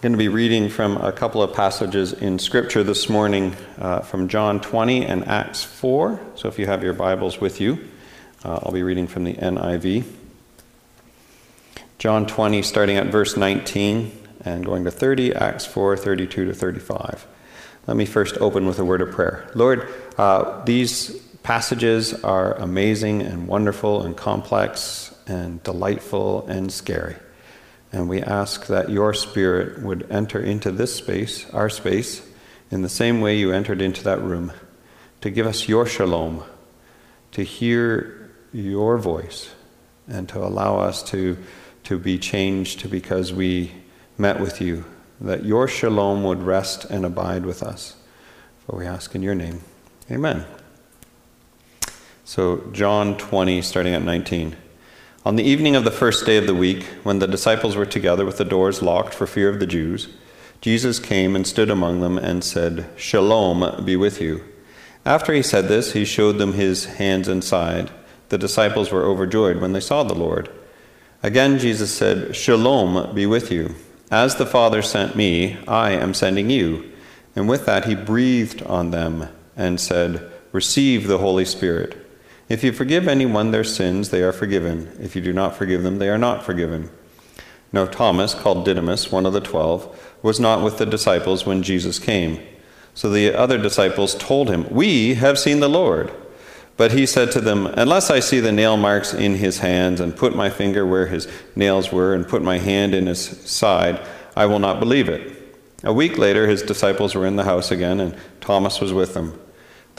I'm going to be reading from a couple of passages in Scripture this morning uh, from John 20 and Acts 4. So if you have your Bibles with you, uh, I'll be reading from the NIV. John 20, starting at verse 19 and going to 30, Acts 4, 32 to 35. Let me first open with a word of prayer. Lord, uh, these passages are amazing and wonderful and complex and delightful and scary. And we ask that your Spirit would enter into this space, our space, in the same way you entered into that room, to give us your shalom, to hear your voice, and to allow us to, to be changed because we met with you, that your shalom would rest and abide with us. For we ask in your name. Amen. So, John 20, starting at 19. On the evening of the first day of the week, when the disciples were together with the doors locked for fear of the Jews, Jesus came and stood among them and said, Shalom be with you. After he said this, he showed them his hands and side. The disciples were overjoyed when they saw the Lord. Again, Jesus said, Shalom be with you. As the Father sent me, I am sending you. And with that, he breathed on them and said, Receive the Holy Spirit. If you forgive anyone their sins, they are forgiven. If you do not forgive them, they are not forgiven. Now, Thomas, called Didymus, one of the twelve, was not with the disciples when Jesus came. So the other disciples told him, We have seen the Lord. But he said to them, Unless I see the nail marks in his hands, and put my finger where his nails were, and put my hand in his side, I will not believe it. A week later, his disciples were in the house again, and Thomas was with them.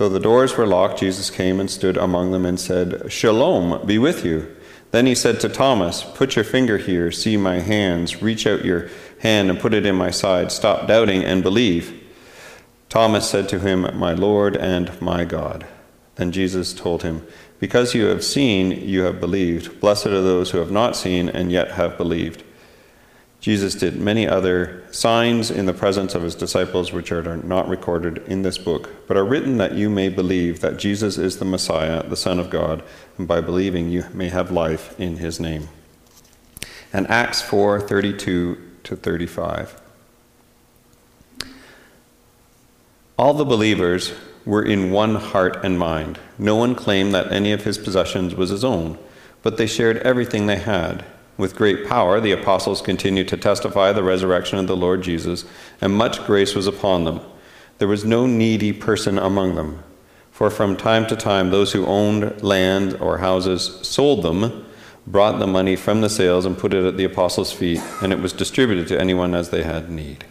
Though the doors were locked, Jesus came and stood among them and said, Shalom be with you. Then he said to Thomas, Put your finger here, see my hands, reach out your hand and put it in my side. Stop doubting and believe. Thomas said to him, My Lord and my God. Then Jesus told him, Because you have seen, you have believed. Blessed are those who have not seen and yet have believed. Jesus did many other signs in the presence of his disciples, which are not recorded in this book, but are written that you may believe that Jesus is the Messiah, the Son of God, and by believing you may have life in his name. And Acts 4 32 to 35. All the believers were in one heart and mind. No one claimed that any of his possessions was his own, but they shared everything they had. With great power, the apostles continued to testify the resurrection of the Lord Jesus, and much grace was upon them. There was no needy person among them. For from time to time, those who owned land or houses sold them, brought the money from the sales, and put it at the apostles' feet, and it was distributed to anyone as they had need.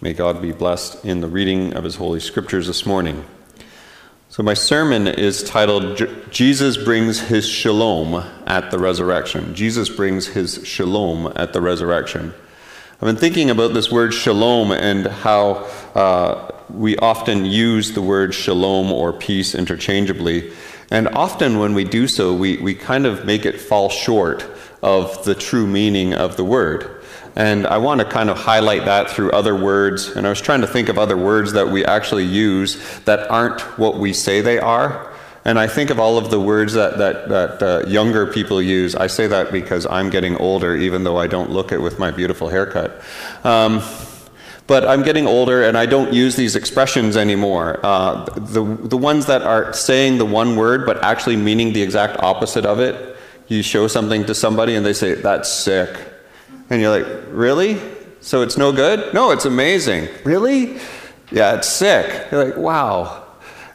May God be blessed in the reading of his holy scriptures this morning. So, my sermon is titled Jesus Brings His Shalom at the Resurrection. Jesus brings His Shalom at the Resurrection. I've been thinking about this word shalom and how uh, we often use the word shalom or peace interchangeably. And often when we do so, we, we kind of make it fall short of the true meaning of the word. And I want to kind of highlight that through other words. And I was trying to think of other words that we actually use that aren't what we say they are. And I think of all of the words that, that, that uh, younger people use. I say that because I'm getting older, even though I don't look it with my beautiful haircut. Um, but I'm getting older and I don't use these expressions anymore. Uh, the, the ones that are saying the one word but actually meaning the exact opposite of it, you show something to somebody and they say, that's sick and you're like, really? So it's no good? No, it's amazing. Really? Yeah, it's sick. You're like, wow.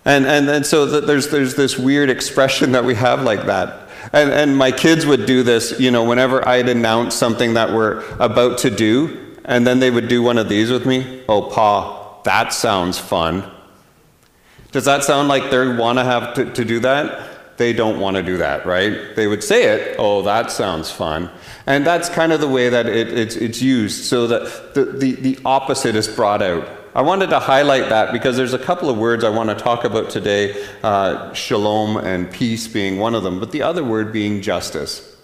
And, and, and so there's, there's this weird expression that we have like that. And, and my kids would do this, you know, whenever I'd announce something that we're about to do, and then they would do one of these with me. Oh, Pa, that sounds fun. Does that sound like they want to have to do that? They don't want to do that, right? They would say it, oh, that sounds fun. And that's kind of the way that it, it's, it's used, so that the, the, the opposite is brought out. I wanted to highlight that because there's a couple of words I want to talk about today uh, shalom and peace being one of them, but the other word being justice.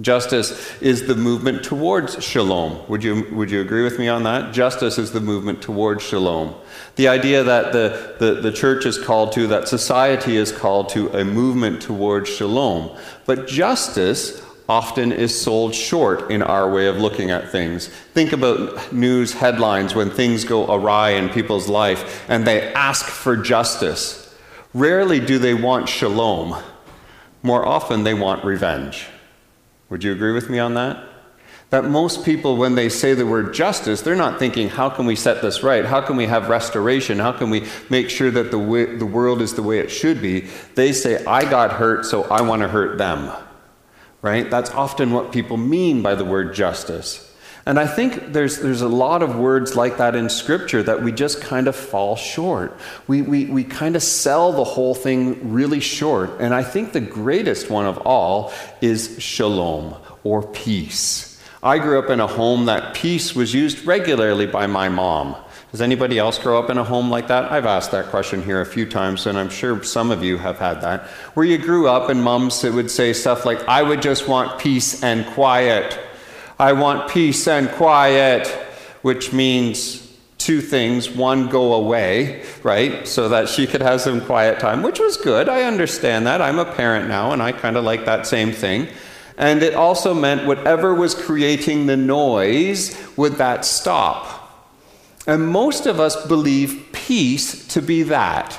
Justice is the movement towards shalom. Would you, would you agree with me on that? Justice is the movement towards shalom. The idea that the, the, the church is called to, that society is called to a movement towards shalom. But justice often is sold short in our way of looking at things. Think about news headlines when things go awry in people's life and they ask for justice. Rarely do they want shalom, more often they want revenge. Would you agree with me on that? That most people, when they say the word justice, they're not thinking, how can we set this right? How can we have restoration? How can we make sure that the, way, the world is the way it should be? They say, I got hurt, so I want to hurt them. Right? That's often what people mean by the word justice. And I think there's, there's a lot of words like that in Scripture that we just kind of fall short. We, we, we kind of sell the whole thing really short. And I think the greatest one of all is shalom or peace. I grew up in a home that peace was used regularly by my mom. Does anybody else grow up in a home like that? I've asked that question here a few times, and I'm sure some of you have had that. Where you grew up and moms would say stuff like, I would just want peace and quiet. I want peace and quiet, which means two things. One, go away, right? So that she could have some quiet time, which was good. I understand that. I'm a parent now, and I kind of like that same thing. And it also meant whatever was creating the noise, would that stop? And most of us believe peace to be that.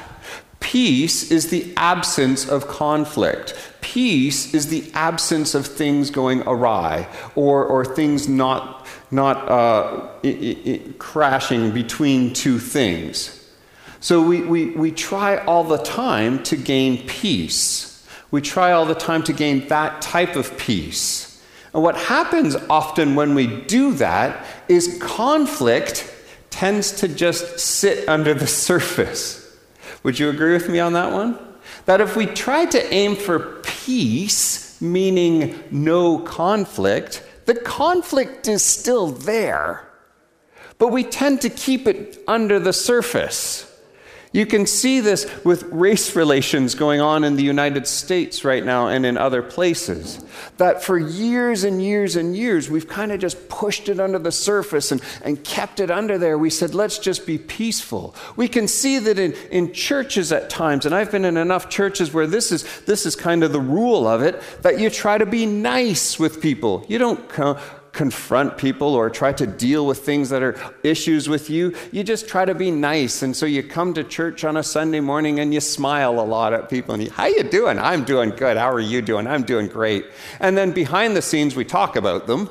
Peace is the absence of conflict. Peace is the absence of things going awry or, or things not, not uh, crashing between two things. So we, we, we try all the time to gain peace. We try all the time to gain that type of peace. And what happens often when we do that is conflict tends to just sit under the surface. Would you agree with me on that one? That if we try to aim for peace, meaning no conflict, the conflict is still there. But we tend to keep it under the surface. You can see this with race relations going on in the United States right now and in other places. That for years and years and years, we've kind of just pushed it under the surface and, and kept it under there. We said, let's just be peaceful. We can see that in, in churches at times, and I've been in enough churches where this is, this is kind of the rule of it, that you try to be nice with people. You don't come confront people or try to deal with things that are issues with you. You just try to be nice. And so you come to church on a Sunday morning and you smile a lot at people and you, how you doing? I'm doing good. How are you doing? I'm doing great. And then behind the scenes we talk about them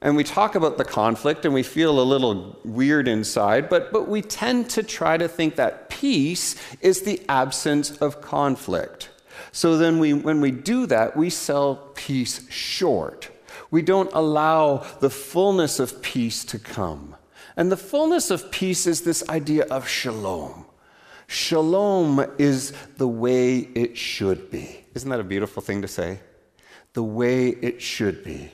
and we talk about the conflict and we feel a little weird inside, but, but we tend to try to think that peace is the absence of conflict. So then we, when we do that, we sell peace short. We don't allow the fullness of peace to come. And the fullness of peace is this idea of shalom. Shalom is the way it should be. Isn't that a beautiful thing to say? The way it should be.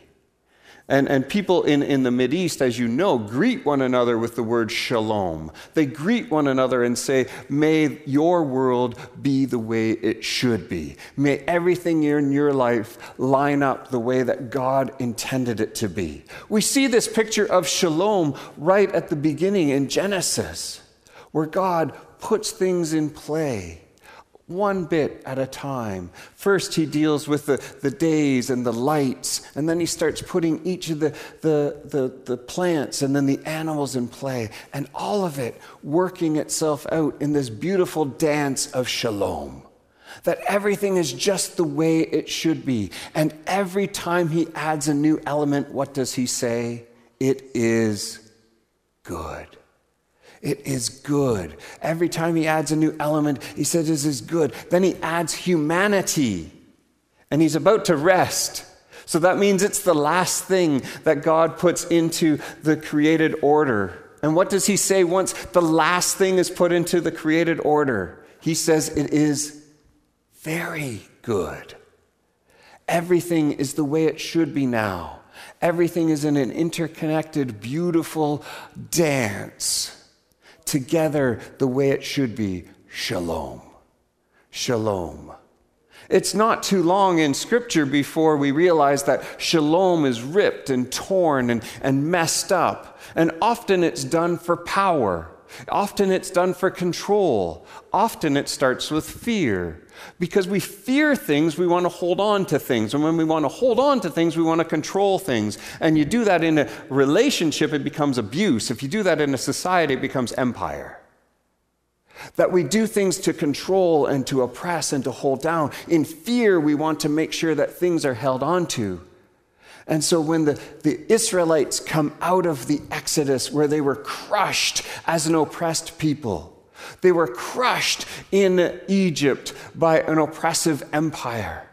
And, and people in, in the East, as you know, greet one another with the word shalom. They greet one another and say, May your world be the way it should be. May everything in your life line up the way that God intended it to be. We see this picture of shalom right at the beginning in Genesis, where God puts things in play one bit at a time. First, he deals with the, the days and the lights, and then he starts putting each of the, the, the, the, plants and then the animals in play, and all of it working itself out in this beautiful dance of shalom. That everything is just the way it should be. And every time he adds a new element, what does he say? It is good. It is good. Every time he adds a new element, he says this is good. Then he adds humanity, and he's about to rest. So that means it's the last thing that God puts into the created order. And what does he say once the last thing is put into the created order? He says it is very good. Everything is the way it should be now. Everything is in an interconnected, beautiful dance together the way it should be shalom. Shalom. It's not too long in Scripture before we realize that shalom is ripped and torn and, and messed up. And often it's done for power. Often it's done for control. Often it starts with fear. Because we fear things, we want to hold on to things. And when we want to hold on to things, we want to control things. And you do that in a relationship, it becomes abuse. If you do that in a society, it becomes empire. That we do things to control and to oppress and to hold down. In fear, we want to make sure that things are held on to. And so when the, the Israelites come out of the Exodus, where they were crushed as an oppressed people, they were crushed in Egypt by an oppressive empire.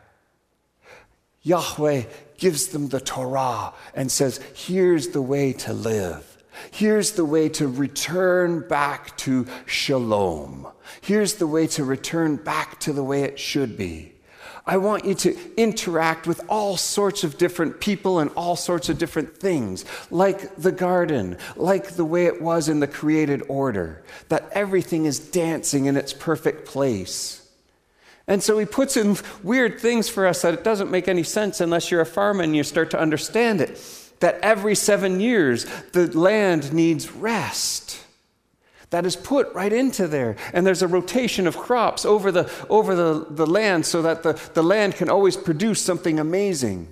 Yahweh gives them the Torah and says, Here's the way to live. Here's the way to return back to shalom. Here's the way to return back to the way it should be. I want you to interact with all sorts of different people and all sorts of different things, like the garden, like the way it was in the created order, that everything is dancing in its perfect place. And so he puts in weird things for us that it doesn't make any sense unless you're a farmer and you start to understand it. That every seven years, the land needs rest that is put right into there. And there's a rotation of crops over the, over the, the land so that the, the land can always produce something amazing.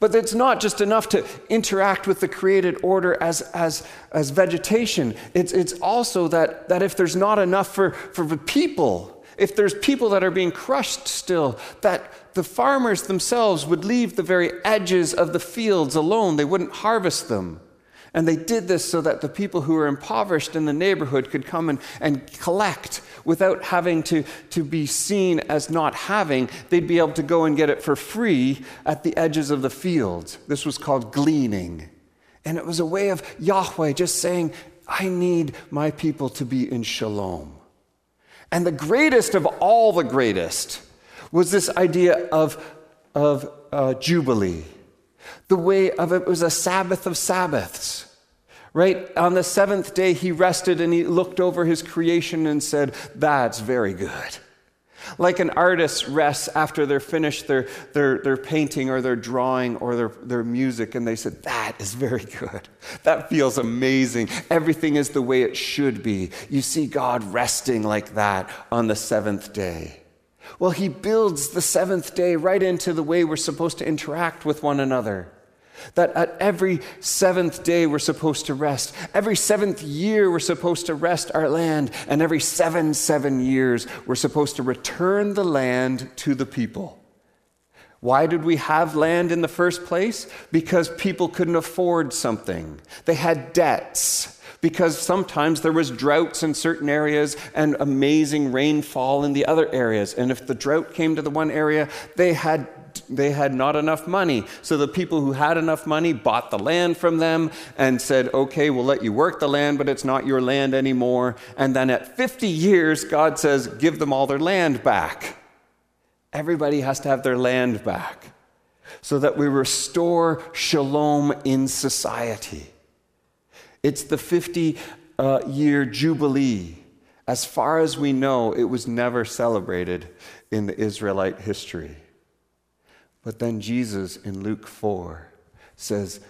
But it's not just enough to interact with the created order as, as, as vegetation. It's, it's also that, that if there's not enough for, for the people, if there's people that are being crushed still, that the farmers themselves would leave the very edges of the fields alone. They wouldn't harvest them. And they did this so that the people who were impoverished in the neighborhood could come and, and collect without having to, to be seen as not having. They'd be able to go and get it for free at the edges of the fields. This was called gleaning. And it was a way of Yahweh just saying, I need my people to be in shalom. And the greatest of all the greatest was this idea of, of uh, Jubilee. The way of it was a Sabbath of Sabbaths. Right? On the seventh day, he rested and he looked over his creation and said, That's very good. Like an artist rests after they're finished their, their, their painting or their drawing or their, their music, and they said, That is very good. That feels amazing. Everything is the way it should be. You see God resting like that on the seventh day. Well, he builds the seventh day right into the way we're supposed to interact with one another. That at every seventh day we're supposed to rest. Every seventh year we're supposed to rest our land. And every seven, seven years we're supposed to return the land to the people. Why did we have land in the first place? Because people couldn't afford something. They had debts because sometimes there was droughts in certain areas and amazing rainfall in the other areas. And if the drought came to the one area, they had they had not enough money. So the people who had enough money bought the land from them and said, okay, we'll let you work the land, but it's not your land anymore. And then at 50 years, God says, give them all their land back. Everybody has to have their land back so that we restore shalom in society. It's the 50 uh, year Jubilee. As far as we know, it was never celebrated in the Israelite history. But then Jesus in Luke 4 says,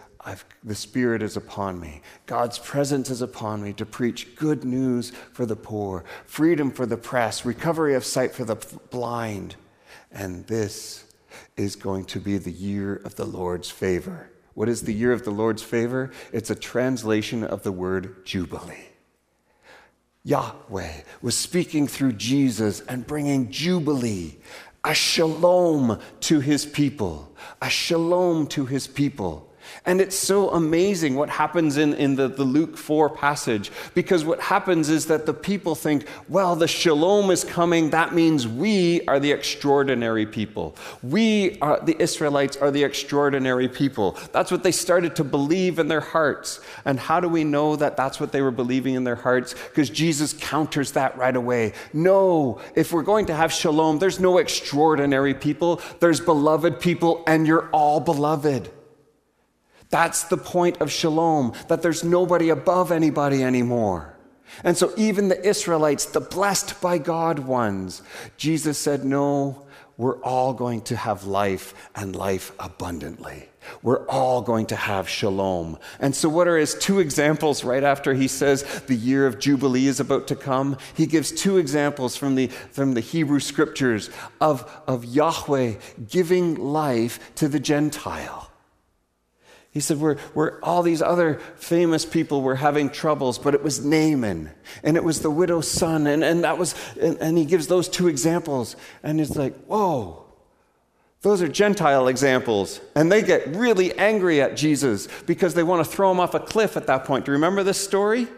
the Spirit is upon me. God's presence is upon me to preach good news for the poor, freedom for the press, recovery of sight for the blind. And this is going to be the year of the Lord's favor. What is the year of the Lord's favor? It's a translation of the word Jubilee. Yahweh was speaking through Jesus and bringing Jubilee, a shalom to his people, a shalom to his people. And it's so amazing what happens in, in the, the Luke 4 passage, because what happens is that the people think, well, the shalom is coming. That means we are the extraordinary people. We, are, the Israelites, are the extraordinary people. That's what they started to believe in their hearts. And how do we know that that's what they were believing in their hearts? Because Jesus counters that right away. No, if we're going to have shalom, there's no extraordinary people, there's beloved people, and you're all beloved. That's the point of shalom, that there's nobody above anybody anymore. And so, even the Israelites, the blessed by God ones, Jesus said, No, we're all going to have life and life abundantly. We're all going to have shalom. And so, what are his two examples right after he says the year of Jubilee is about to come? He gives two examples from the, from the Hebrew scriptures of, of Yahweh giving life to the Gentile. He said, we're, we're, all these other famous people were having troubles, but it was Naaman and it was the widow's son. And, and that was, and, and he gives those two examples. And it's like, whoa, those are Gentile examples. And they get really angry at Jesus because they want to throw him off a cliff at that point. Do you remember this story?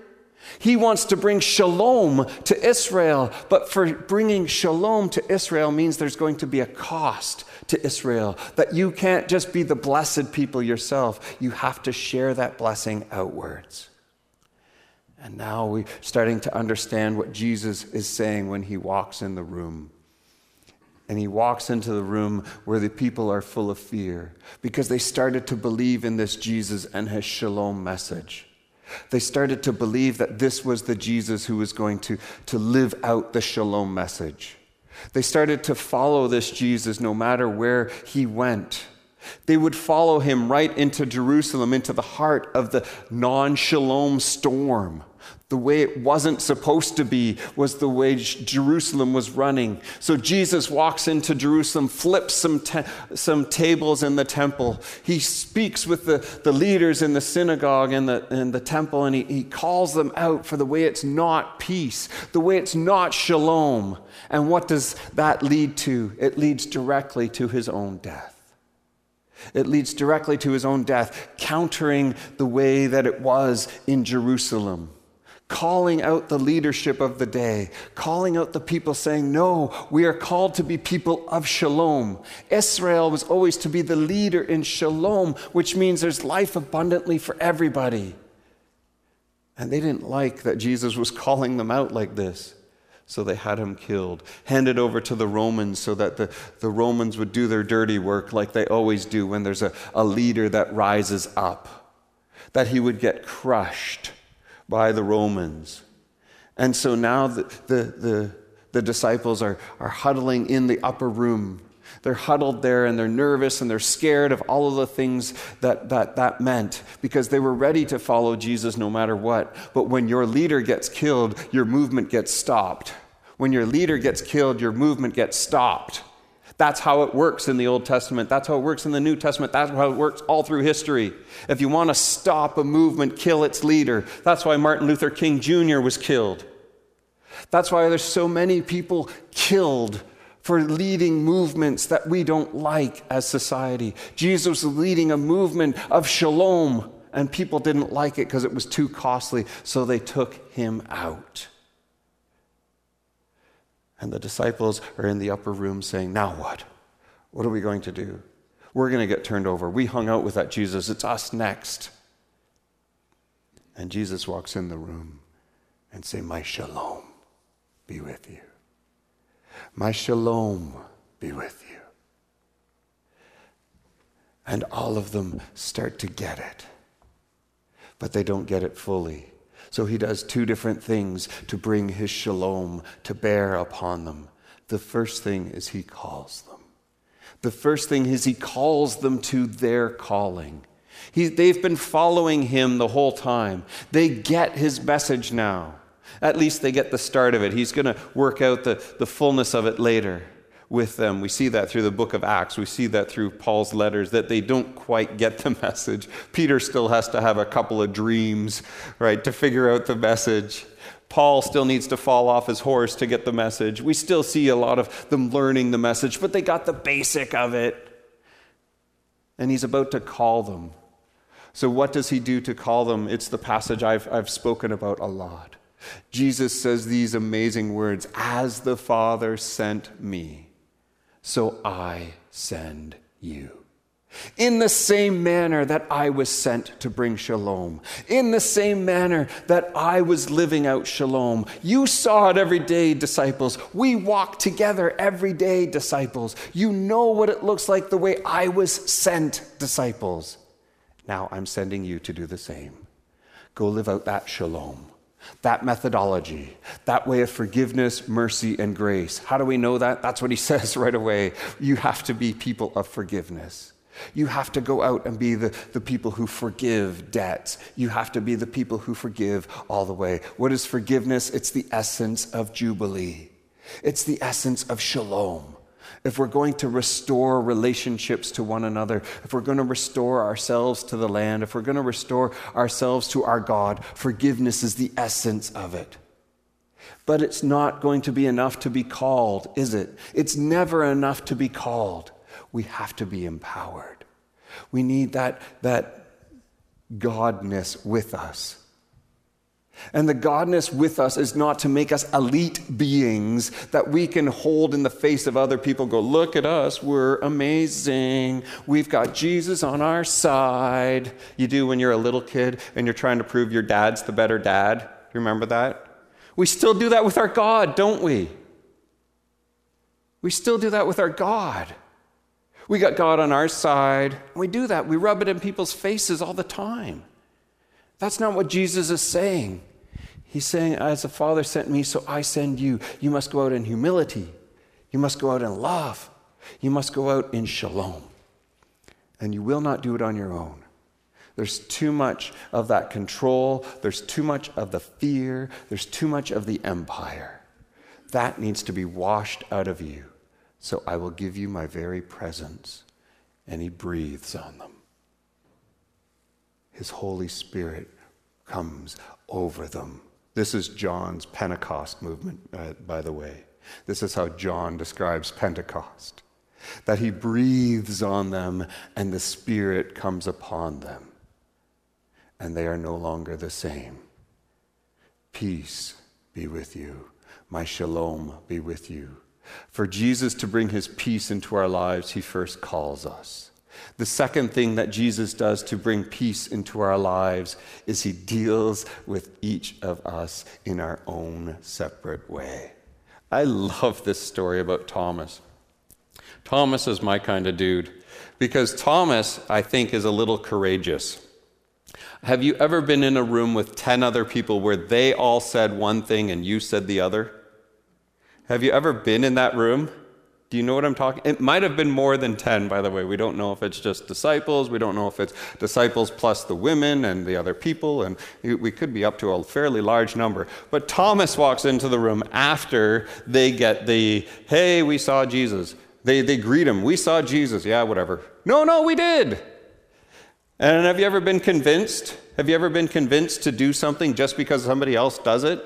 He wants to bring shalom to Israel, but for bringing shalom to Israel means there's going to be a cost to Israel. That you can't just be the blessed people yourself, you have to share that blessing outwards. And now we're starting to understand what Jesus is saying when he walks in the room. And he walks into the room where the people are full of fear because they started to believe in this Jesus and his shalom message. They started to believe that this was the Jesus who was going to, to live out the shalom message. They started to follow this Jesus no matter where he went. They would follow him right into Jerusalem, into the heart of the non shalom storm. The way it wasn't supposed to be was the way Jerusalem was running. So Jesus walks into Jerusalem, flips some, te- some tables in the temple. He speaks with the, the leaders in the synagogue and the, and the temple, and he, he calls them out for the way it's not peace, the way it's not shalom. And what does that lead to? It leads directly to his own death. It leads directly to his own death, countering the way that it was in Jerusalem calling out the leadership of the day, calling out the people saying, No, we are called to be people of shalom. Israel was always to be the leader in shalom, which means there's life abundantly for everybody. And they didn't like that Jesus was calling them out like this. So they had him killed, handed over to the Romans so that the, the Romans would do their dirty work like they always do when there's a, a leader that rises up, that he would get crushed by the Romans. And so now the, the, the, the disciples are, are huddling in the upper room. They're huddled there and they're nervous and they're scared of all of the things that, that that meant because they were ready to follow Jesus no matter what. But when your leader gets killed, your movement gets stopped. When your leader gets killed, your movement gets stopped. That's how it works in the Old Testament. That's how it works in the New Testament. That's how it works all through history. If you want to stop a movement, kill its leader. That's why Martin Luther King Jr. was killed. That's why there's so many people killed for leading movements that we don't like as society. Jesus was leading a movement of shalom, and people didn't like it because it was too costly, so they took him out. And the disciples are in the upper room saying, Now what? What are we going to do? We're going to get turned over. We hung out with that Jesus. It's us next. And Jesus walks in the room and say, My shalom be with you. My shalom be with you. And all of them start to get it, but they don't get it fully. So he does two different things to bring his shalom to bear upon them. The first thing is he calls them. The first thing is he calls them to their calling. He, they've been following him the whole time. They get his message now. At least they get the start of it. He's going to work out the, the fullness of it later with them. We see that through the book of Acts. We see that through Paul's letters that they don't quite get the message. Peter still has to have a couple of dreams, right, to figure out the message. Paul still needs to fall off his horse to get the message. We still see a lot of them learning the message, but they got the basic of it. And he's about to call them. So, what does he do to call them? It's the passage I've, I've spoken about a lot. Jesus says these amazing words As the Father sent me so I send you. In the same manner that I was sent to bring shalom, in the same manner that I was living out shalom. You saw it every day, disciples. We walk together every day, disciples. You know what it looks like the way I was sent, disciples. Now I'm sending you to do the same. Go live out that shalom. That methodology, that way of forgiveness, mercy, and grace. How do we know that? That's what he says right away. You have to be people of forgiveness. You have to go out and be the, the people who forgive debts. You have to be the people who forgive all the way. What is forgiveness? It's the essence of Jubilee, it's the essence of shalom. If we're going to restore relationships to one another, if we're going to restore ourselves to the land, if we're going to restore ourselves to our God, forgiveness is the essence of it. But it's not going to be enough to be called, is it? It's never enough to be called we have to be empowered. We need that, that godness with us. And the godness with us is not to make us elite beings that we can hold in the face of other people, go, look at us, we're amazing. We've got Jesus on our side. You do when you're a little kid and you're trying to prove your dad's the better dad. You remember that? We still do that with our God, don't we? We still do that with our God. We got God on our side. We do that. We rub it in people's faces all the time. That's not what Jesus is saying. He's saying, As the Father sent me, so I send you. You must go out in humility. You must go out in love. You must go out in shalom. And you will not do it on your own. There's too much of that control. There's too much of the fear. There's too much of the empire. That needs to be washed out of you. So I will give you my very presence. And he breathes on them. His Holy Spirit comes over them. This is John's Pentecost movement, uh, by the way. This is how John describes Pentecost that he breathes on them and the Spirit comes upon them, and they are no longer the same. Peace be with you. My shalom be with you. For Jesus to bring his peace into our lives, he first calls us. The second thing that Jesus does to bring peace into our lives is he deals with each of us in our own separate way. I love this story about Thomas. Thomas is my kind of dude because Thomas, I think, is a little courageous. Have you ever been in a room with 10 other people where they all said one thing and you said the other? Have you ever been in that room? Do you know what I'm talking? It might have been more than 10, by the way. We don't know if it's just disciples. We don't know if it's disciples plus the women and the other people. And we could be up to a fairly large number. But Thomas walks into the room after they get the, hey, we saw Jesus. They, they greet him. We saw Jesus. Yeah, whatever. No, no, we did. And have you ever been convinced? Have you ever been convinced to do something just because somebody else does it?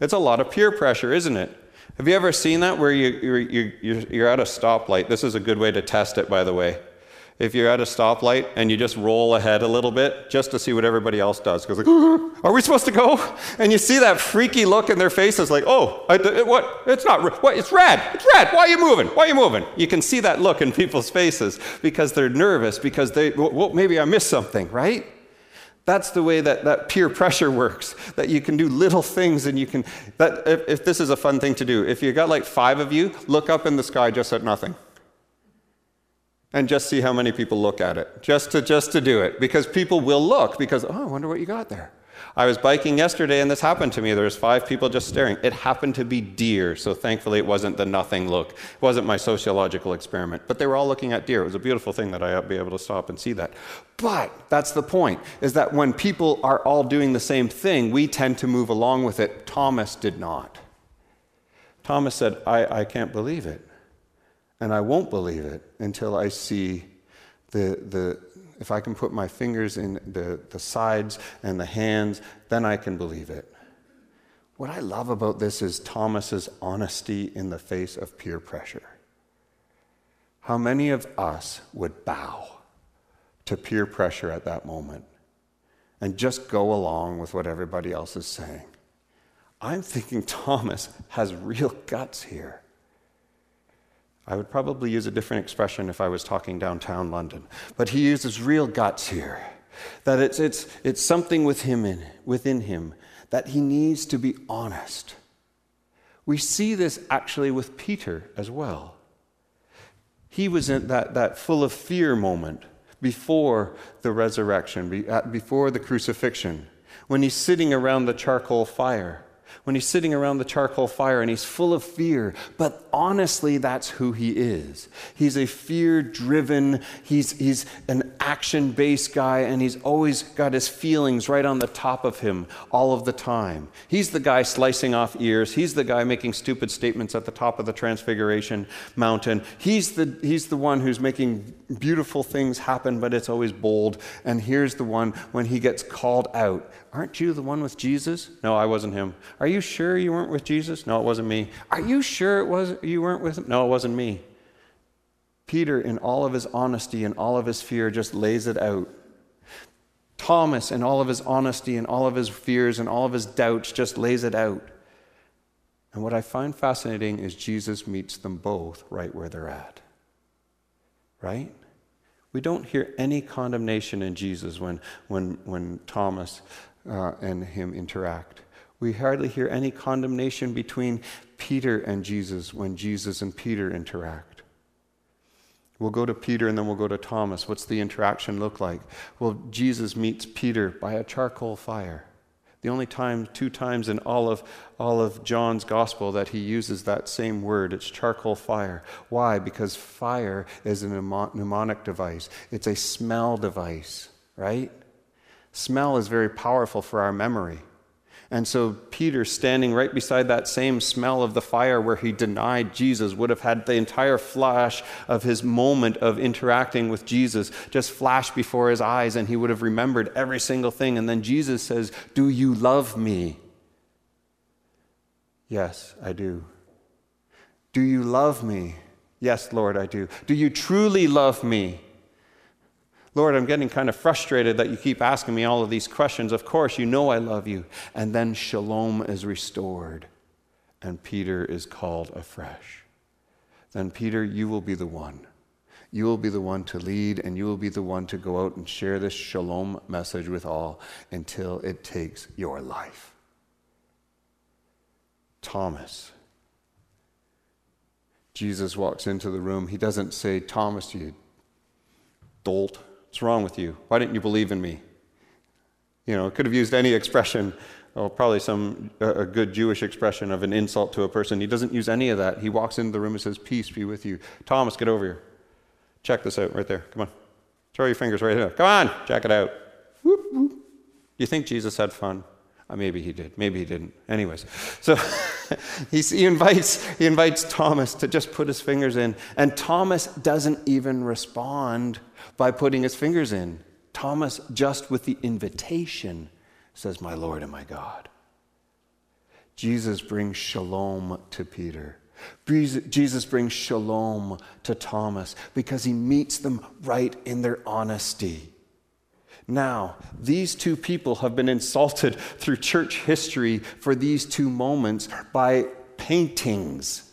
It's a lot of peer pressure, isn't it? Have you ever seen that where you, you're, you're, you're at a stoplight? This is a good way to test it, by the way. If you're at a stoplight and you just roll ahead a little bit just to see what everybody else does, because like, are we supposed to go? And you see that freaky look in their faces, like, oh, I, what? It's not. What? It's red. It's red. Why are you moving? Why are you moving? You can see that look in people's faces because they're nervous because they, well, maybe I missed something, right? That's the way that, that peer pressure works, that you can do little things and you can, that if, if this is a fun thing to do, if you got like five of you, look up in the sky just at nothing. And just see how many people look at it, just to, just to do it. Because people will look, because, oh, I wonder what you got there. I was biking yesterday and this happened to me. There was five people just staring. It happened to be deer, so thankfully it wasn't the nothing look. It wasn't my sociological experiment, but they were all looking at deer. It was a beautiful thing that I'd be able to stop and see that. But that's the point, is that when people are all doing the same thing, we tend to move along with it. Thomas did not. Thomas said, I, I can't believe it. And I won't believe it until I see the, the, if I can put my fingers in the, the sides and the hands, then I can believe it. What I love about this is Thomas's honesty in the face of peer pressure. How many of us would bow to peer pressure at that moment and just go along with what everybody else is saying? I'm thinking Thomas has real guts here. I would probably use a different expression if I was talking downtown London. But he uses real guts here. That it's, it's, it's something with him in, within him that he needs to be honest. We see this actually with Peter as well. He was in that, that full of fear moment before the resurrection, before the crucifixion, when he's sitting around the charcoal fire when he's sitting around the charcoal fire and he's full of fear. But honestly, that's who he is. He's a fear driven, he's, he's an action based guy, and he's always got his feelings right on the top of him all of the time. He's the guy slicing off ears, he's the guy making stupid statements at the top of the Transfiguration Mountain. He's the, he's the one who's making beautiful things happen, but it's always bold. And here's the one when he gets called out Aren't you the one with Jesus? No, I wasn't him. Are you sure you weren't with Jesus? No, it wasn't me. Are you sure it was you weren't with him? No, it wasn't me. Peter, in all of his honesty and all of his fear, just lays it out. Thomas, in all of his honesty and all of his fears and all of his doubts, just lays it out. And what I find fascinating is Jesus meets them both right where they're at. Right? We don't hear any condemnation in Jesus when, when, when Thomas uh, and him interact. We hardly hear any condemnation between Peter and Jesus when Jesus and Peter interact. We'll go to Peter and then we'll go to Thomas. What's the interaction look like? Well, Jesus meets Peter by a charcoal fire. The only time, two times in all of, all of John's gospel that he uses that same word, it's charcoal fire. Why? Because fire is a mnemonic device, it's a smell device, right? Smell is very powerful for our memory. And so Peter, standing right beside that same smell of the fire where he denied Jesus, would have had the entire flash of his moment of interacting with Jesus just flash before his eyes, and he would have remembered every single thing. And then Jesus says, Do you love me? Yes, I do. Do you love me? Yes, Lord, I do. Do you truly love me? Lord, I'm getting kind of frustrated that you keep asking me all of these questions. Of course, you know I love you. And then shalom is restored, and Peter is called afresh. Then, Peter, you will be the one. You will be the one to lead, and you will be the one to go out and share this shalom message with all until it takes your life. Thomas. Jesus walks into the room. He doesn't say, Thomas, you dolt. What's wrong with you? Why didn't you believe in me? You know, could have used any expression, well, probably some a good Jewish expression of an insult to a person. He doesn't use any of that. He walks into the room and says, "Peace be with you." Thomas, get over here. Check this out right there. Come on. Throw your fingers right here. Come on, check it out. Whoop, whoop. You think Jesus had fun? Uh, maybe he did. Maybe he didn't. Anyways, so he invites, he invites Thomas to just put his fingers in, and Thomas doesn't even respond by putting his fingers in. Thomas, just with the invitation, says, My Lord and my God. Jesus brings shalom to Peter. Jesus brings shalom to Thomas because he meets them right in their honesty. Now, these two people have been insulted through church history for these two moments by paintings,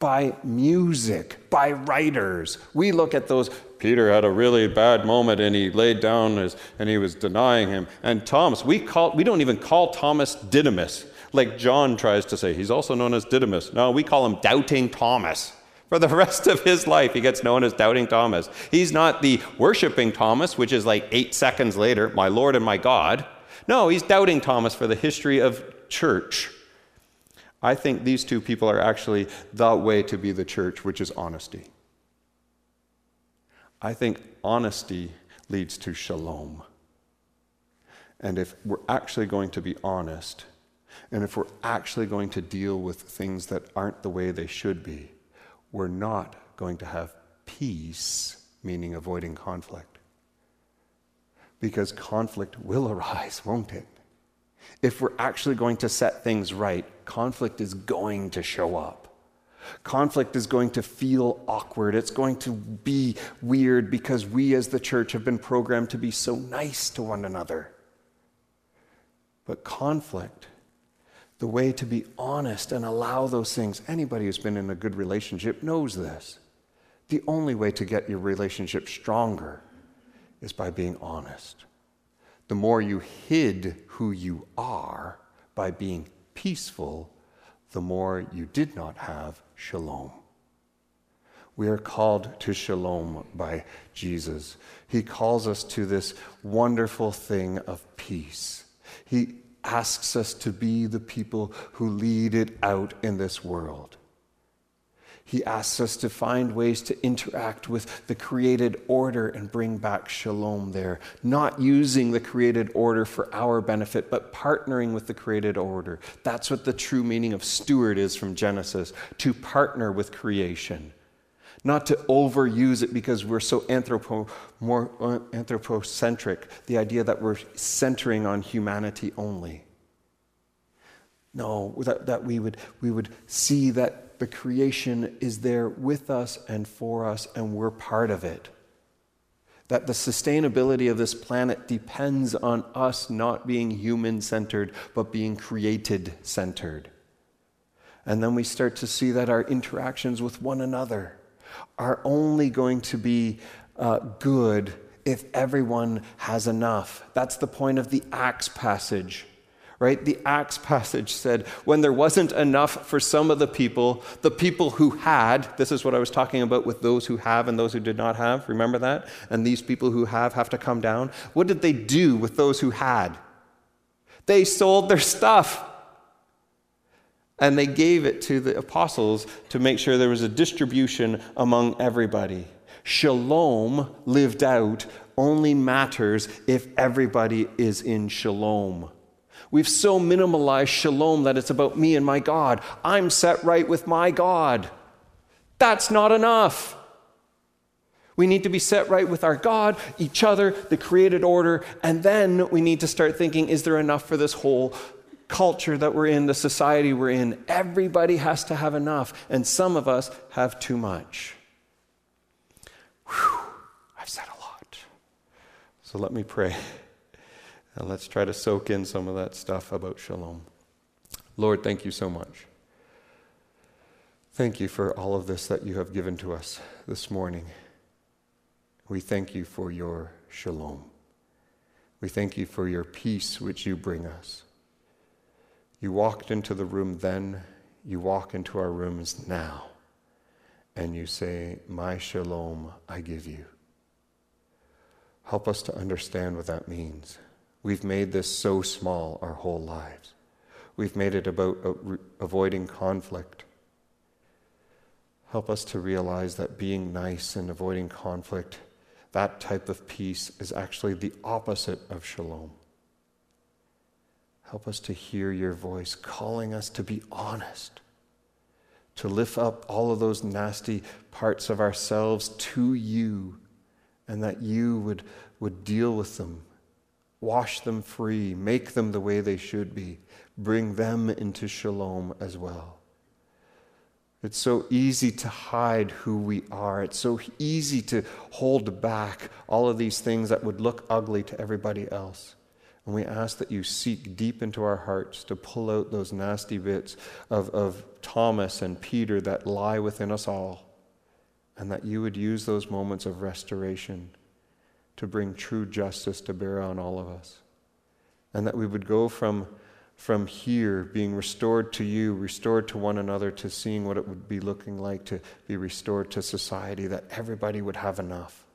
by music, by writers. We look at those. Peter had a really bad moment and he laid down his, and he was denying him. And Thomas, we, call, we don't even call Thomas Didymus, like John tries to say. He's also known as Didymus. No, we call him Doubting Thomas. For the rest of his life, he gets known as Doubting Thomas. He's not the worshiping Thomas, which is like eight seconds later, my Lord and my God. No, he's Doubting Thomas for the history of church. I think these two people are actually the way to be the church, which is honesty. I think honesty leads to shalom. And if we're actually going to be honest, and if we're actually going to deal with things that aren't the way they should be, we're not going to have peace, meaning avoiding conflict. Because conflict will arise, won't it? If we're actually going to set things right, conflict is going to show up. Conflict is going to feel awkward. It's going to be weird because we as the church have been programmed to be so nice to one another. But conflict the way to be honest and allow those things. Anybody who's been in a good relationship knows this. The only way to get your relationship stronger is by being honest. The more you hid who you are by being peaceful, the more you did not have shalom. We are called to shalom by Jesus. He calls us to this wonderful thing of peace. He asks us to be the people who lead it out in this world. He asks us to find ways to interact with the created order and bring back shalom there. Not using the created order for our benefit, but partnering with the created order. That's what the true meaning of steward is from Genesis to partner with creation. Not to overuse it because we're so anthropo, more uh, anthropocentric, the idea that we're centering on humanity only. No, that, that we, would, we would see that the creation is there with us and for us, and we're part of it. That the sustainability of this planet depends on us not being human centered, but being created centered. And then we start to see that our interactions with one another are only going to be uh, good if everyone has enough. That's the point of the Acts passage right? The Acts passage said, when there wasn't enough for some of the people, the people who had, this is what I was talking about with those who have and those who did not have, remember that? And these people who have have to come down. What did they do with those who had? They sold their stuff. And they gave it to the apostles to make sure there was a distribution among everybody. Shalom lived out only matters if everybody is in shalom. We've so minimalized shalom that it's about me and my God. I'm set right with my God. That's not enough. We need to be set right with our God, each other, the created order, and then we need to start thinking is there enough for this whole culture that we're in, the society we're in? Everybody has to have enough, and some of us have too much. Whew, I've said a lot. So let me pray. And let's try to soak in some of that stuff about shalom. Lord, thank you so much. Thank you for all of this that you have given to us this morning. We thank you for your shalom. We thank you for your peace which you bring us. You walked into the room then, you walk into our rooms now, and you say, My shalom I give you. Help us to understand what that means. We've made this so small our whole lives. We've made it about avoiding conflict. Help us to realize that being nice and avoiding conflict, that type of peace, is actually the opposite of shalom. Help us to hear your voice calling us to be honest, to lift up all of those nasty parts of ourselves to you, and that you would, would deal with them Wash them free, make them the way they should be, bring them into shalom as well. It's so easy to hide who we are. It's so easy to hold back all of these things that would look ugly to everybody else. And we ask that you seek deep into our hearts to pull out those nasty bits of, of Thomas and Peter that lie within us all. And that you would use those moments of restoration to bring true justice to bear on all of us. And that we would go from, from here, being restored to you, restored to one another, to seeing what it would be looking like to be restored to society, that everybody would have enough.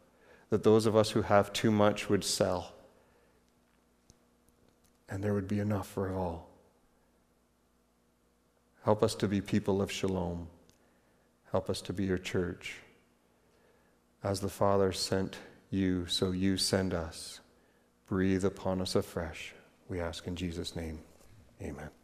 That those of us who have too much would sell. And there would be enough for all. Help us to be people of shalom. Help us to be your church. As the Father sent you, so you send us. Breathe upon us afresh. We ask in Jesus' name. Amen.